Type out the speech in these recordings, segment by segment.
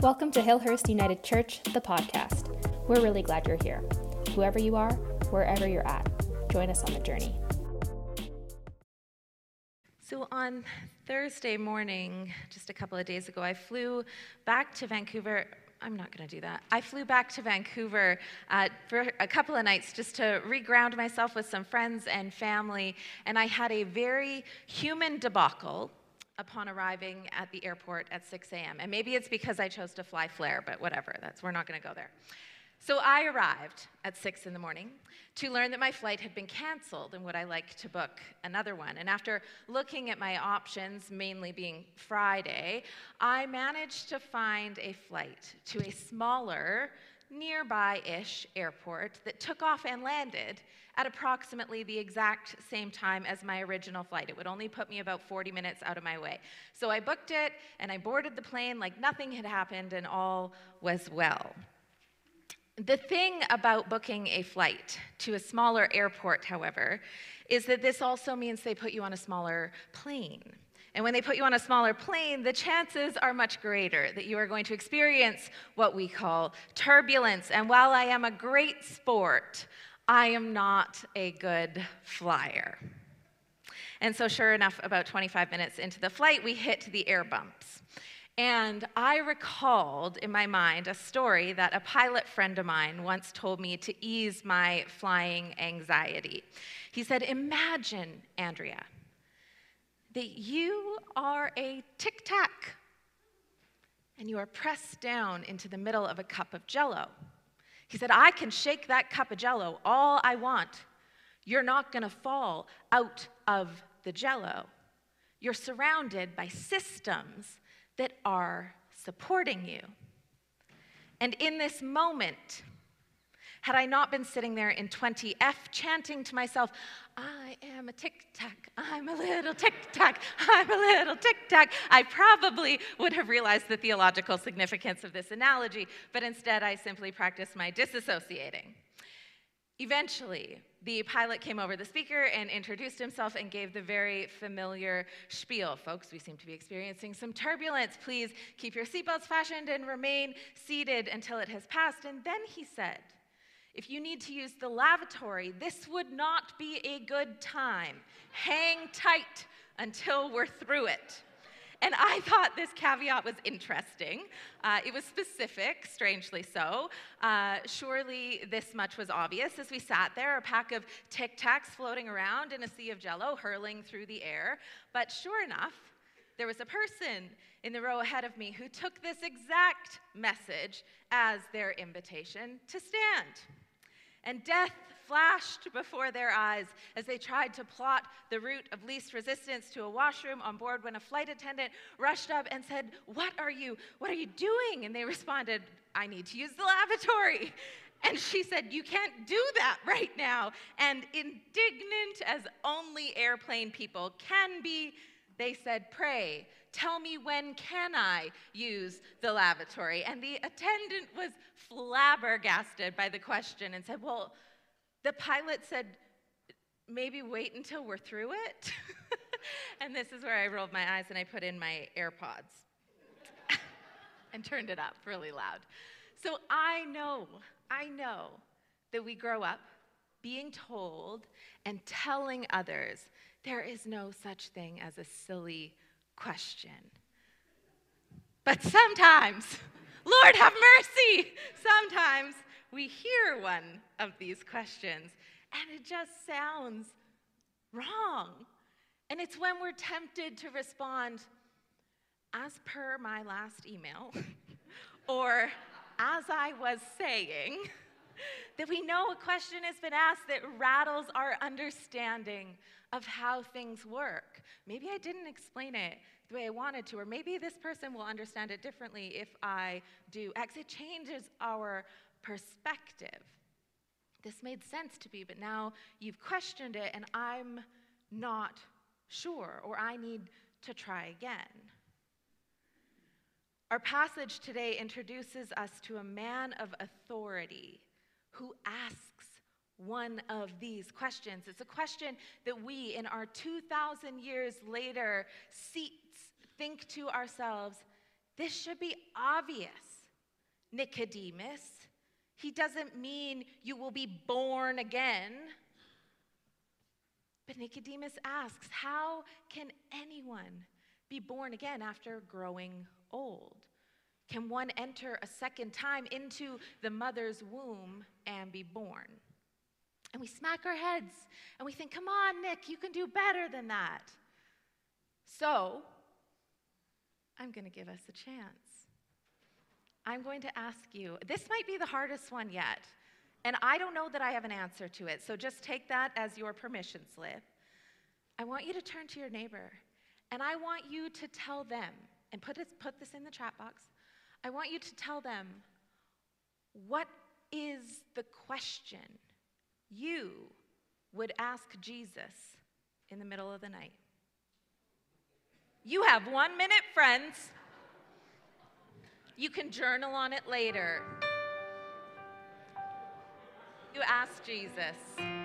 Welcome to Hillhurst United Church, the podcast. We're really glad you're here. Whoever you are, wherever you're at, join us on the journey. So, on Thursday morning, just a couple of days ago, I flew back to Vancouver. I'm not going to do that. I flew back to Vancouver uh, for a couple of nights just to reground myself with some friends and family, and I had a very human debacle upon arriving at the airport at 6 a.m. And maybe it's because I chose to fly Flair, but whatever, that's, we're not going to go there. So I arrived at 6 in the morning to learn that my flight had been canceled and would I like to book another one. And after looking at my options, mainly being Friday, I managed to find a flight to a smaller, nearby ish airport that took off and landed at approximately the exact same time as my original flight. It would only put me about 40 minutes out of my way. So I booked it and I boarded the plane like nothing had happened and all was well. The thing about booking a flight to a smaller airport, however, is that this also means they put you on a smaller plane. And when they put you on a smaller plane, the chances are much greater that you are going to experience what we call turbulence. And while I am a great sport, I am not a good flyer. And so, sure enough, about 25 minutes into the flight, we hit the air bumps. And I recalled in my mind a story that a pilot friend of mine once told me to ease my flying anxiety. He said, Imagine, Andrea, that you are a tic tac and you are pressed down into the middle of a cup of jello. He said, I can shake that cup of jello all I want. You're not going to fall out of the jello. You're surrounded by systems that are supporting you. And in this moment, had I not been sitting there in 20F chanting to myself, I am a tic tac, I'm a little tic tac, I'm a little tic tac, I probably would have realized the theological significance of this analogy, but instead I simply practiced my disassociating. Eventually, the pilot came over the speaker and introduced himself and gave the very familiar spiel. Folks, we seem to be experiencing some turbulence. Please keep your seatbelts fastened and remain seated until it has passed. And then he said, if you need to use the lavatory, this would not be a good time. Hang tight until we're through it. And I thought this caveat was interesting. Uh, it was specific, strangely so. Uh, surely this much was obvious as we sat there, a pack of tic tacs floating around in a sea of jello hurling through the air. But sure enough, there was a person in the row ahead of me who took this exact message as their invitation to stand. And death flashed before their eyes as they tried to plot the route of least resistance to a washroom on board when a flight attendant rushed up and said, What are you? What are you doing? And they responded, I need to use the lavatory. And she said, You can't do that right now. And indignant as only airplane people can be, they said, Pray, tell me when can I use the lavatory? And the attendant was flabbergasted by the question and said, Well, the pilot said, maybe wait until we're through it. and this is where I rolled my eyes and I put in my AirPods and turned it up really loud. So I know, I know that we grow up being told and telling others there is no such thing as a silly question. But sometimes, Lord have mercy, sometimes we hear one of these questions and it just sounds wrong. And it's when we're tempted to respond, as per my last email, or as I was saying, that we know a question has been asked that rattles our understanding of how things work. Maybe I didn't explain it the way I wanted to, or maybe this person will understand it differently if I do X. It changes our perspective. This made sense to me, but now you've questioned it, and I'm not sure, or I need to try again. Our passage today introduces us to a man of authority who asks one of these questions. It's a question that we, in our 2,000 years later seats, think to ourselves This should be obvious. Nicodemus, he doesn't mean you will be born again. But Nicodemus asks, How can anyone be born again after growing old? Can one enter a second time into the mother's womb and be born? And we smack our heads and we think, Come on, Nick, you can do better than that. So, I'm going to give us a chance. I'm going to ask you, this might be the hardest one yet. And I don't know that I have an answer to it, so just take that as your permission slip. I want you to turn to your neighbor and I want you to tell them, and put this, put this in the chat box. I want you to tell them what is the question you would ask Jesus in the middle of the night. You have one minute, friends. You can journal on it later. You ask Jesus.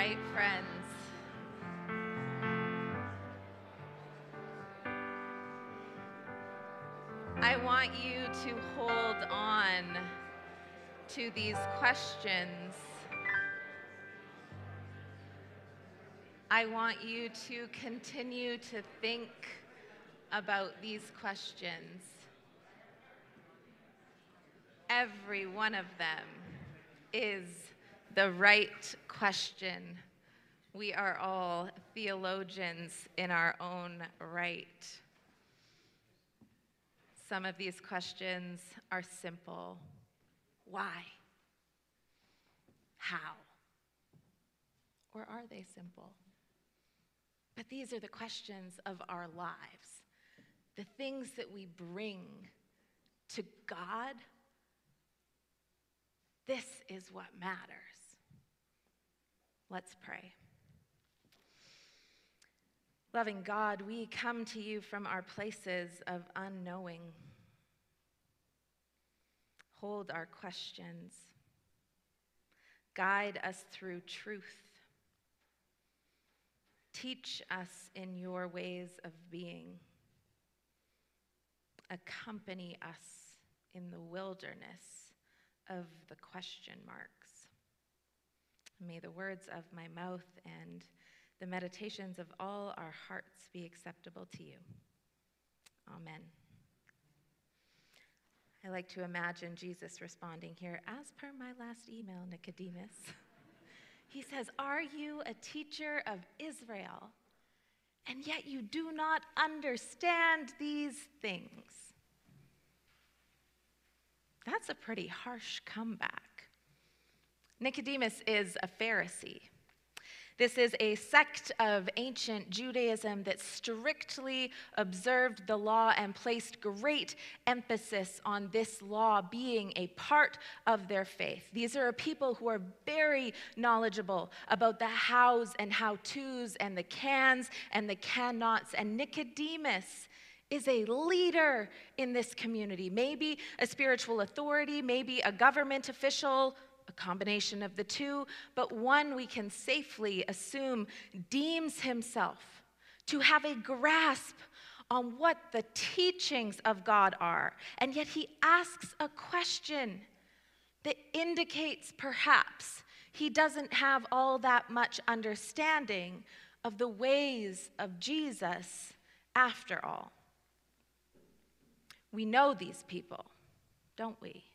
Right, friends. I want you to hold on to these questions. I want you to continue to think about these questions. Every one of them is the right question. We are all theologians in our own right. Some of these questions are simple Why? How? Or are they simple? But these are the questions of our lives, the things that we bring to God. This is what matters. Let's pray. Loving God, we come to you from our places of unknowing. Hold our questions. Guide us through truth. Teach us in your ways of being. Accompany us in the wilderness of the question marks. May the words of my mouth and the meditations of all our hearts be acceptable to you. Amen. I like to imagine Jesus responding here, as per my last email, Nicodemus. He says, Are you a teacher of Israel, and yet you do not understand these things? That's a pretty harsh comeback. Nicodemus is a Pharisee. This is a sect of ancient Judaism that strictly observed the law and placed great emphasis on this law being a part of their faith. These are people who are very knowledgeable about the hows and how to's and the cans and the cannots. And Nicodemus is a leader in this community, maybe a spiritual authority, maybe a government official, a combination of the two, but one we can safely assume deems himself to have a grasp on what the teachings of God are. And yet he asks a question that indicates perhaps he doesn't have all that much understanding of the ways of Jesus after all. We know these people, don't we?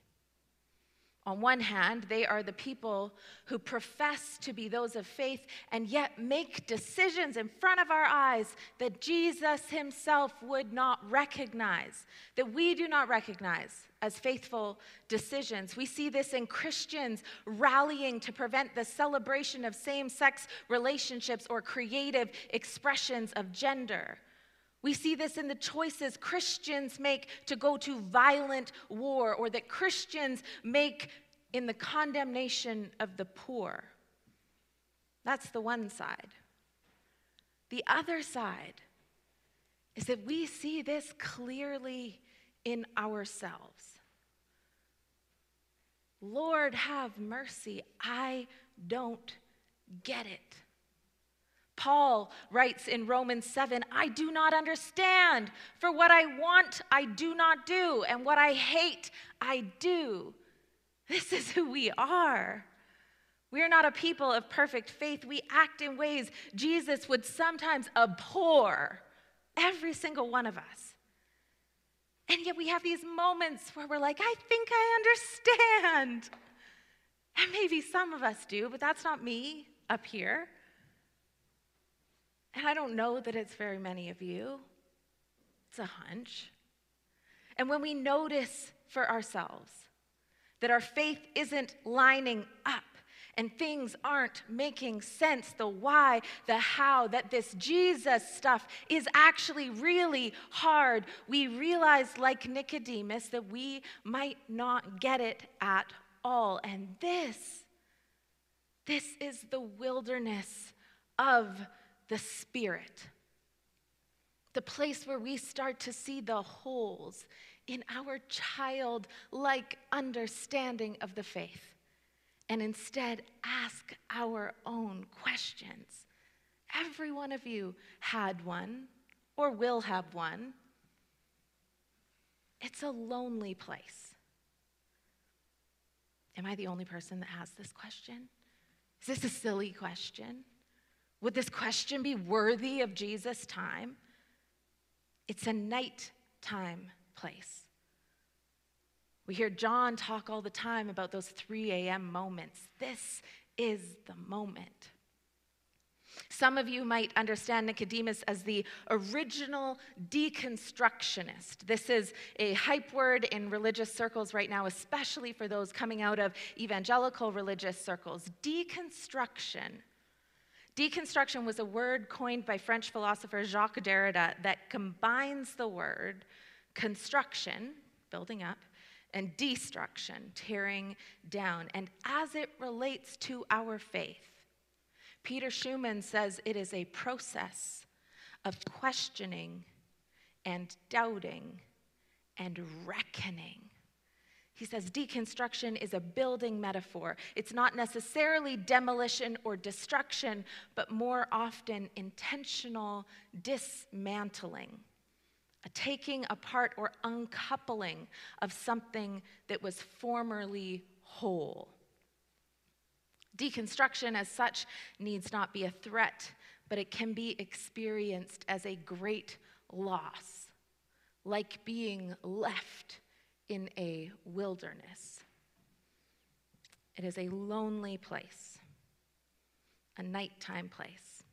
On one hand, they are the people who profess to be those of faith and yet make decisions in front of our eyes that Jesus himself would not recognize, that we do not recognize as faithful decisions. We see this in Christians rallying to prevent the celebration of same sex relationships or creative expressions of gender. We see this in the choices Christians make to go to violent war or that Christians make in the condemnation of the poor. That's the one side. The other side is that we see this clearly in ourselves. Lord, have mercy. I don't get it. Paul writes in Romans 7 I do not understand, for what I want, I do not do, and what I hate, I do. This is who we are. We are not a people of perfect faith. We act in ways Jesus would sometimes abhor, every single one of us. And yet we have these moments where we're like, I think I understand. And maybe some of us do, but that's not me up here. And I don't know that it's very many of you. It's a hunch. And when we notice for ourselves that our faith isn't lining up and things aren't making sense, the why, the how, that this Jesus stuff is actually really hard, we realize, like Nicodemus, that we might not get it at all. And this, this is the wilderness of the Spirit. The place where we start to see the holes in our childlike understanding of the faith and instead ask our own questions. Every one of you had one or will have one. It's a lonely place. Am I the only person that has this question? Is this a silly question? Would this question be worthy of Jesus' time? It's a nighttime place. We hear John talk all the time about those 3 a.m. moments. This is the moment. Some of you might understand Nicodemus as the original deconstructionist. This is a hype word in religious circles right now, especially for those coming out of evangelical religious circles. Deconstruction Deconstruction was a word coined by French philosopher Jacques Derrida that combines the word construction, building up, and destruction, tearing down. And as it relates to our faith, Peter Schumann says it is a process of questioning and doubting and reckoning he says deconstruction is a building metaphor. It's not necessarily demolition or destruction, but more often intentional dismantling, a taking apart or uncoupling of something that was formerly whole. Deconstruction, as such, needs not be a threat, but it can be experienced as a great loss, like being left in a wilderness. It is a lonely place, a nighttime place.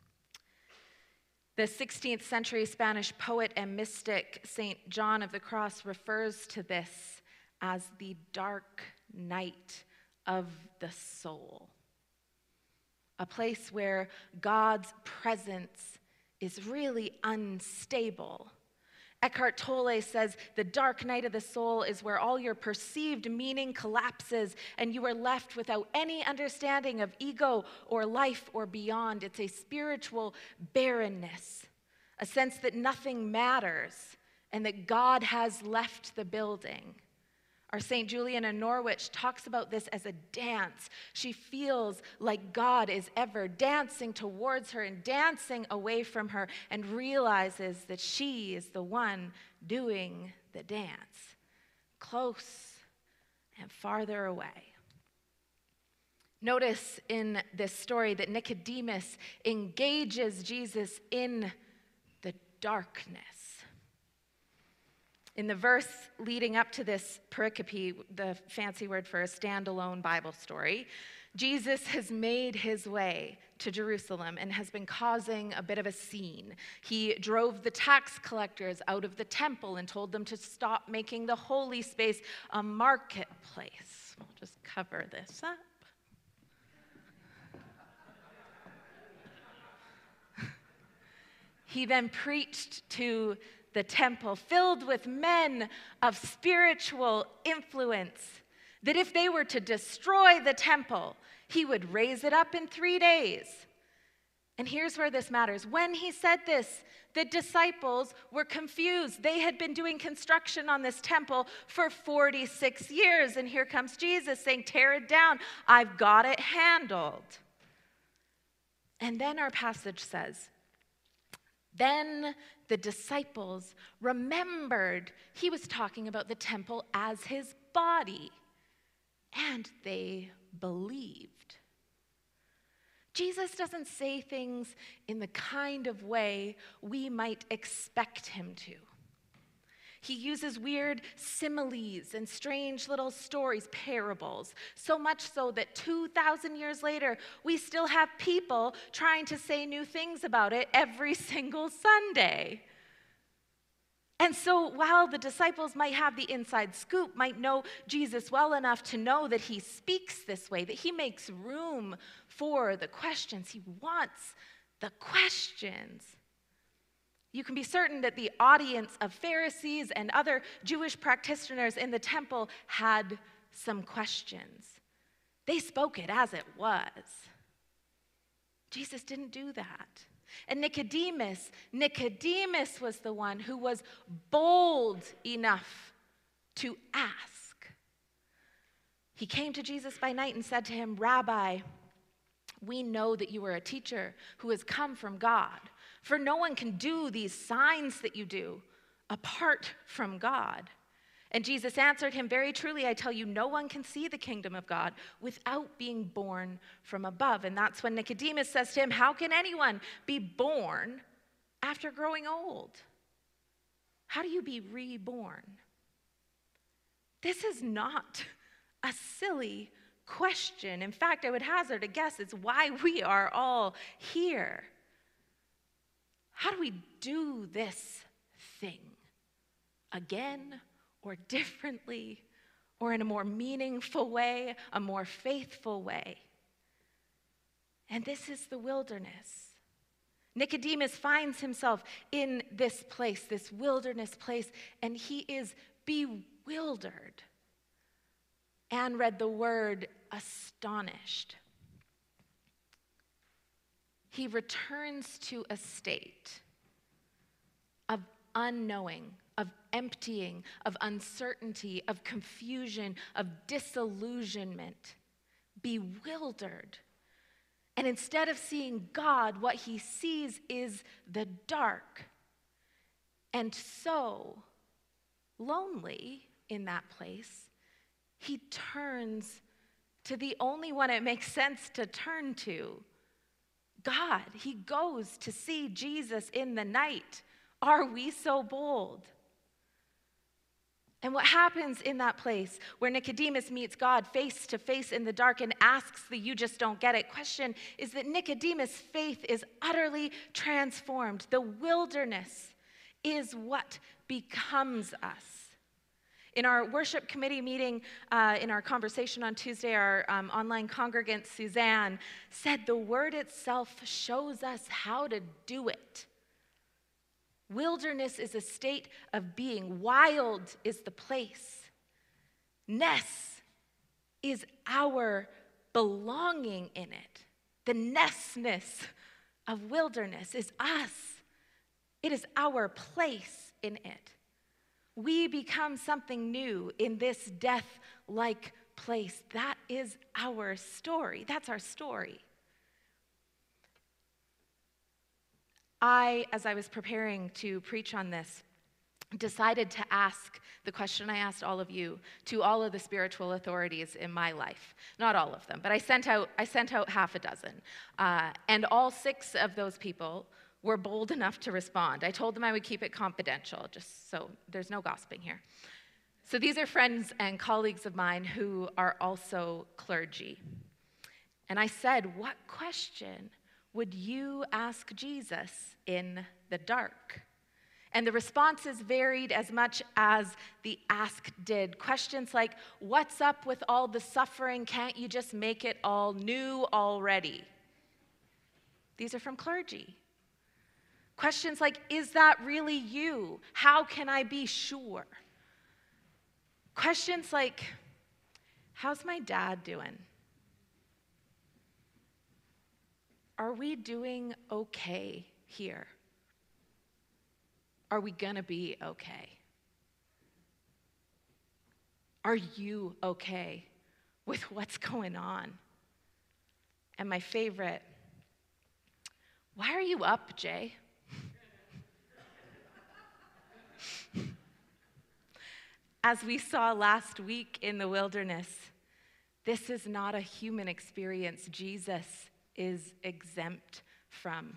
The 16th century Spanish poet and mystic St. John of the Cross refers to this as the dark night of the soul, a place where God's presence is really unstable Eckhart Tolle says the dark night of the soul is where all your perceived meaning collapses and you are left without any understanding of ego or life or beyond. It's a spiritual barrenness, a sense that nothing matters and that God has left the building. Our St. Julian in Norwich talks about this as a dance. She feels like God is ever dancing towards her and dancing away from her and realizes that she is the one doing the dance, close and farther away. Notice in this story that Nicodemus engages Jesus in the darkness. In the verse leading up to this pericope, the fancy word for a standalone Bible story, Jesus has made his way to Jerusalem and has been causing a bit of a scene. He drove the tax collectors out of the temple and told them to stop making the holy space a marketplace. I'll just cover this up. he then preached to the temple filled with men of spiritual influence, that if they were to destroy the temple, he would raise it up in three days. And here's where this matters. When he said this, the disciples were confused. They had been doing construction on this temple for 46 years. And here comes Jesus saying, Tear it down. I've got it handled. And then our passage says, Then the disciples remembered he was talking about the temple as his body, and they believed. Jesus doesn't say things in the kind of way we might expect him to. He uses weird similes and strange little stories, parables, so much so that 2,000 years later, we still have people trying to say new things about it every single Sunday. And so, while the disciples might have the inside scoop, might know Jesus well enough to know that he speaks this way, that he makes room for the questions, he wants the questions. You can be certain that the audience of Pharisees and other Jewish practitioners in the temple had some questions. They spoke it as it was. Jesus didn't do that. And Nicodemus, Nicodemus was the one who was bold enough to ask. He came to Jesus by night and said to him, Rabbi, we know that you are a teacher who has come from God. For no one can do these signs that you do apart from God. And Jesus answered him, Very truly, I tell you, no one can see the kingdom of God without being born from above. And that's when Nicodemus says to him, How can anyone be born after growing old? How do you be reborn? This is not a silly question. In fact, I would hazard a guess it's why we are all here. How do we do this thing again or differently or in a more meaningful way, a more faithful way? And this is the wilderness. Nicodemus finds himself in this place, this wilderness place, and he is bewildered. Anne read the word astonished he returns to a state of unknowing, of emptying, of uncertainty, of confusion, of disillusionment, bewildered. And instead of seeing God, what he sees is the dark. And so, lonely in that place, he turns to the only one it makes sense to turn to God. He goes to see Jesus in the night. Are we so bold? And what happens in that place where Nicodemus meets God face to face in the dark and asks the you just don't get it question is that Nicodemus' faith is utterly transformed. The wilderness is what becomes us. In our worship committee meeting, uh, in our conversation on Tuesday, our um, online congregant, Suzanne, said the word itself shows us how to do it. Wilderness is a state of being, wild is the place. Ness is our belonging in it. The nessness of wilderness is us, it is our place in it. We become something new in this death like place. That is our story. That's our story. I, as I was preparing to preach on this, decided to ask the question I asked all of you to all of the spiritual authorities in my life. Not all of them, but I sent out, I sent out half a dozen. Uh, and all six of those people were bold enough to respond. I told them I would keep it confidential, just so there's no gossiping here. So these are friends and colleagues of mine who are also clergy. And I said, What question would you ask Jesus in the dark? And the responses varied as much as the ask did. Questions like, What's up with all the suffering? Can't you just make it all new already? These are from clergy. Questions like, Is that really you? How can I be sure? Questions like, How's my dad doing? Are we doing okay here? Are we to be okay? Are you okay with what's going on? And my favorite, why are you up, Jay? As we saw last week in the wilderness, this is not a human experience Jesus is exempt from.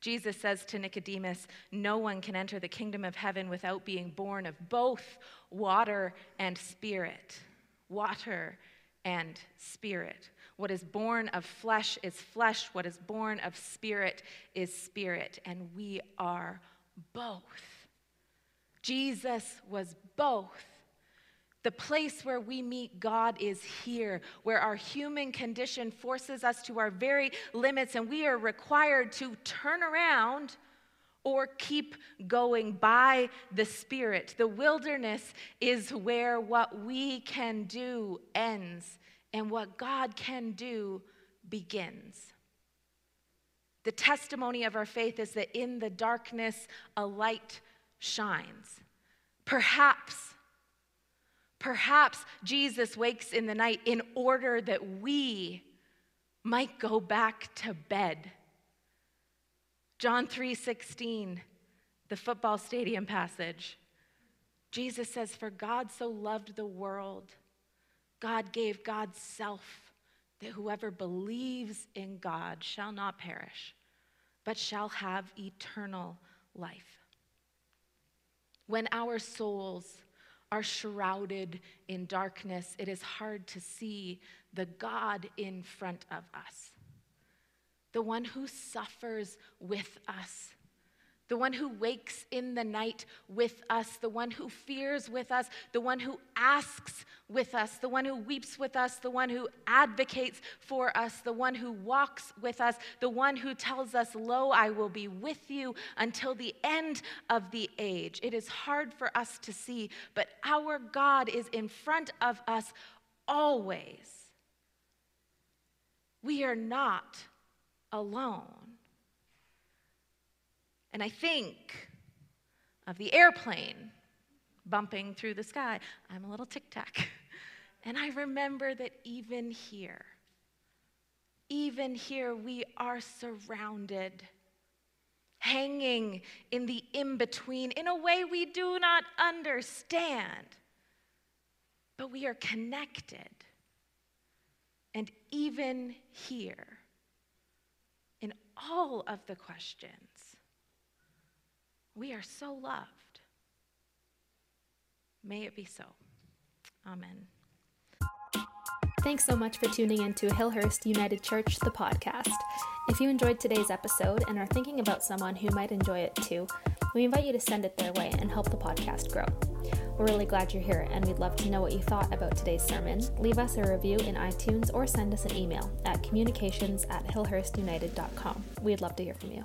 Jesus says to Nicodemus, No one can enter the kingdom of heaven without being born of both water and spirit. Water and spirit. What is born of flesh is flesh, what is born of spirit is spirit, and we are both. Jesus was both. The place where we meet God is here, where our human condition forces us to our very limits, and we are required to turn around or keep going by the Spirit. The wilderness is where what we can do ends and what God can do begins. The testimony of our faith is that in the darkness, a light shines. Perhaps Perhaps Jesus wakes in the night in order that we might go back to bed. John 3:16, the football stadium passage. Jesus says, "For God so loved the world, God gave God's self, that whoever believes in God shall not perish, but shall have eternal life." When our souls are shrouded in darkness, it is hard to see the God in front of us, the one who suffers with us the one who wakes in the night with us, the one who fears with us, the one who asks with us, the one who weeps with us, the one who advocates for us, the one who walks with us, the one who tells us, Lo, I will be with you until the end of the age. It is hard for us to see, but our God is in front of us always. We are not alone. And I think of the airplane bumping through the sky. I'm a little tic tac. And I remember that even here, even here, we are surrounded, hanging in the in between in a way we do not understand. But we are connected. And even here, in all of the questions, we are so loved. May it be so. Amen. Thanks so much for tuning in to Hillhurst United Church, the podcast. If you enjoyed today's episode and are thinking about someone who might enjoy it too, we invite you to send it their way and help the podcast grow. We're really glad you're here and we'd love to know what you thought about today's sermon. Leave us a review in iTunes or send us an email at communications at hillhurstunited.com. We'd love to hear from you.